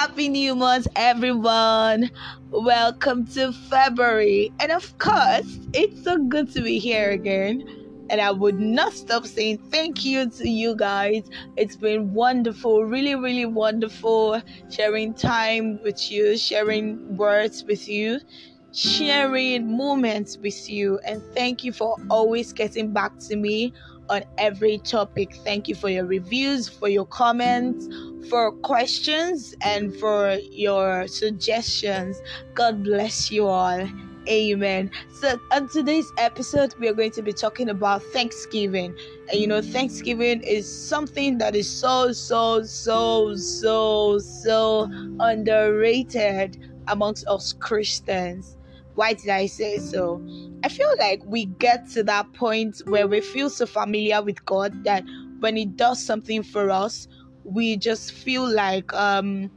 Happy New Month, everyone! Welcome to February, and of course, it's so good to be here again. And I would not stop saying thank you to you guys. It's been wonderful, really, really wonderful sharing time with you, sharing words with you, sharing moments with you. And thank you for always getting back to me on every topic. Thank you for your reviews, for your comments, for questions, and for your suggestions. God bless you all. Amen. So, on today's episode, we are going to be talking about Thanksgiving. And you know, Thanksgiving is something that is so, so, so, so, so underrated amongst us Christians. Why did I say so? I feel like we get to that point where we feel so familiar with God that when He does something for us, we just feel like um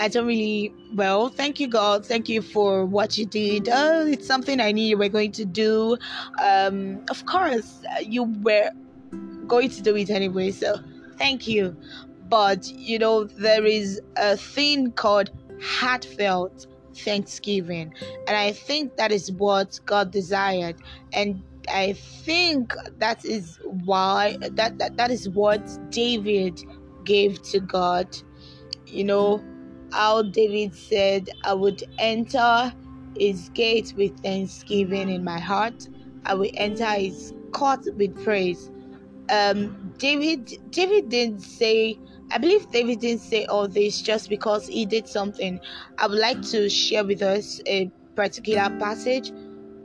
I don't really well, thank you God, thank you for what you did. Oh, it's something I knew you were going to do. Um of course you were going to do it anyway, so thank you. But you know, there is a thing called heartfelt thanksgiving. And I think that is what God desired. And I think that is why that, that that is what David gave to God. You know, how David said, I would enter his gate with thanksgiving in my heart. I will enter his court with praise. Um David David didn't say I believe David didn't say all this just because he did something. I would like to share with us a particular passage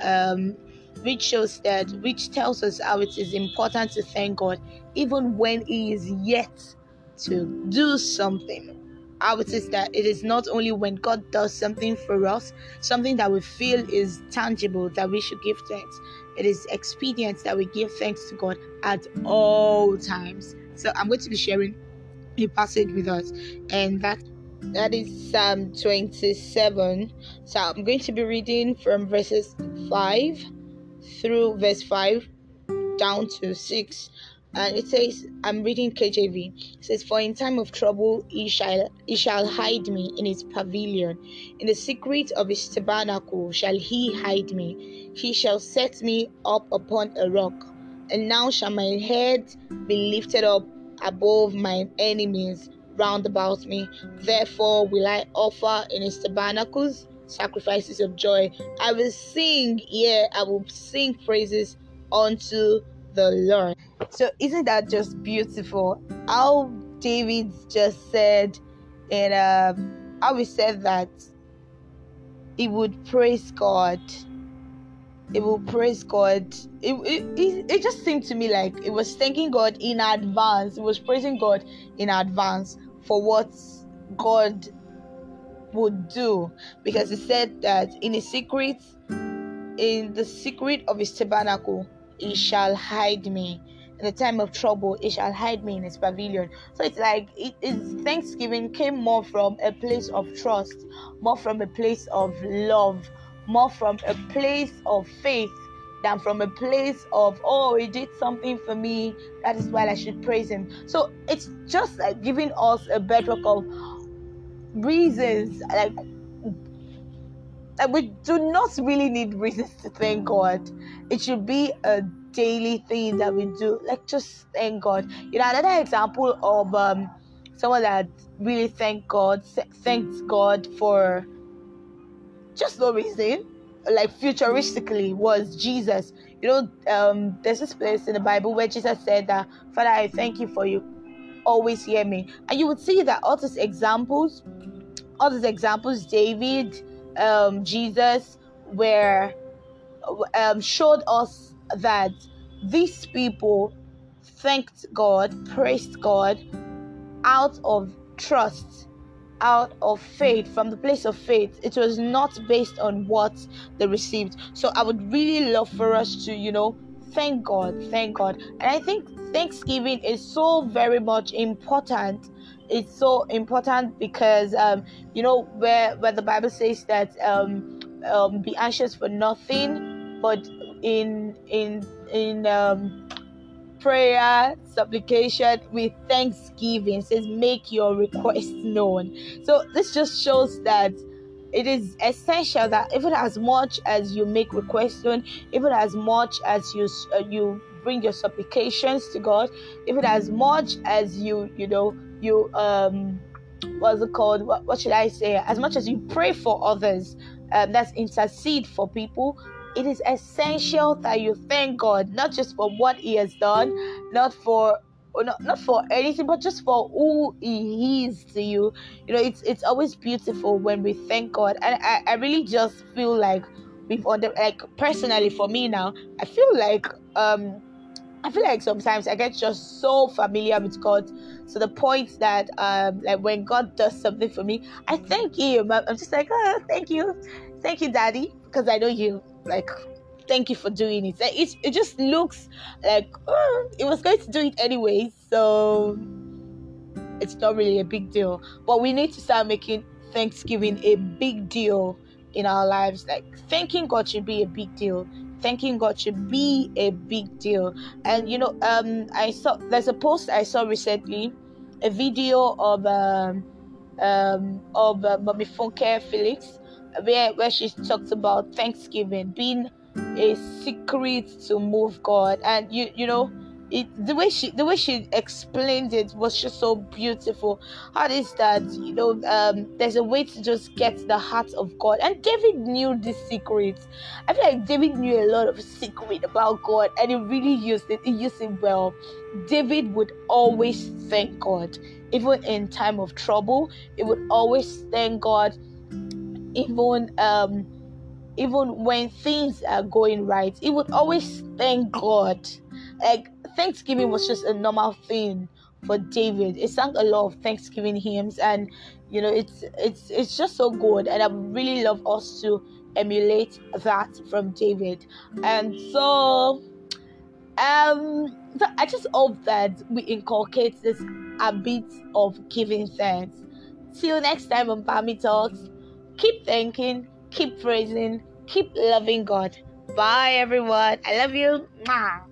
um, which shows that, which tells us how it is important to thank God even when He is yet to do something. How it is that it is not only when God does something for us, something that we feel is tangible, that we should give thanks. It is expedient that we give thanks to God at all times. So I'm going to be sharing a passage with us, and that that is Psalm 27. So I'm going to be reading from verses 5 through verse 5 down to 6. And it says, I'm reading KJV. It says, For in time of trouble he shall he shall hide me in his pavilion. In the secret of his tabernacle shall he hide me. He shall set me up upon a rock. And now shall my head be lifted up above mine enemies round about me. Therefore will I offer in his tabernacles sacrifices of joy. I will sing, yeah, I will sing praises unto the Lord. So isn't that just beautiful? How David just said and um how he said that he would praise God it will praise God. It, it, it, just seemed to me like it was thanking God in advance. It was praising God in advance for what God would do. Because He said that in a secret, in the secret of His tabernacle, He shall hide me. In the time of trouble, He shall hide me in His pavilion. So it's like it is Thanksgiving came more from a place of trust, more from a place of love more from a place of faith than from a place of oh he did something for me that is why i should praise him so it's just like giving us a bedrock of reasons like like we do not really need reasons to thank god it should be a daily thing that we do like just thank god you know another example of um someone that really thank god thanks god for just no reason like futuristically was Jesus. You know, um, there's this place in the Bible where Jesus said that, Father, I thank you for you always hear me. And you would see that all these examples, all these examples, David, um, Jesus, where um, showed us that these people thanked God, praised God out of trust out of faith, from the place of faith. It was not based on what they received. So I would really love for us to, you know, thank God, thank God. And I think Thanksgiving is so very much important. It's so important because, um, you know, where where the Bible says that um, um, be anxious for nothing, but in in in um, prayer, supplication with thanksgiving. It says, make your request known. So this just shows that it is essential that even as much as you make requests known, even as much as you uh, you bring your supplications to God, even as much as you you know you um what's it called? What, what should I say? As much as you pray for others, um, that's intercede for people. It is essential that you thank God not just for what He has done, not for not, not for anything, but just for who He is to you. You know, it's it's always beautiful when we thank God, and I, I really just feel like we've under like personally for me now, I feel like um I feel like sometimes I get just so familiar with God to the point that um like when God does something for me, I thank him. I'm just like, oh thank you. Thank you, Daddy, because I know you like thank you for doing it. It, it just looks like oh, it was going to do it anyway, so it's not really a big deal. But we need to start making Thanksgiving a big deal in our lives. Like thanking God should be a big deal thanking God should be a big deal. And you know, um, I saw there's a post I saw recently, a video of um, um of uh, Mommy Funke Felix, where where she talks about Thanksgiving being a secret to move God, and you you know it the way she the way she explained it was just so beautiful. How is that you know um there's a way to just get the heart of god. And david knew this secret. I feel like david knew a lot of secret about god and he really used it. He used it well. David would always thank god. Even in time of trouble he would always thank god. Even um even when things are going right he would always thank god. Like Thanksgiving was just a normal thing for David. He sang a lot of Thanksgiving hymns, and you know, it's it's it's just so good, and I really love us to emulate that from David. And so, um, I just hope that we inculcate this habit of giving thanks. Till next time on Bami Talks, keep thanking, keep praising, keep loving God. Bye, everyone. I love you. Mwah.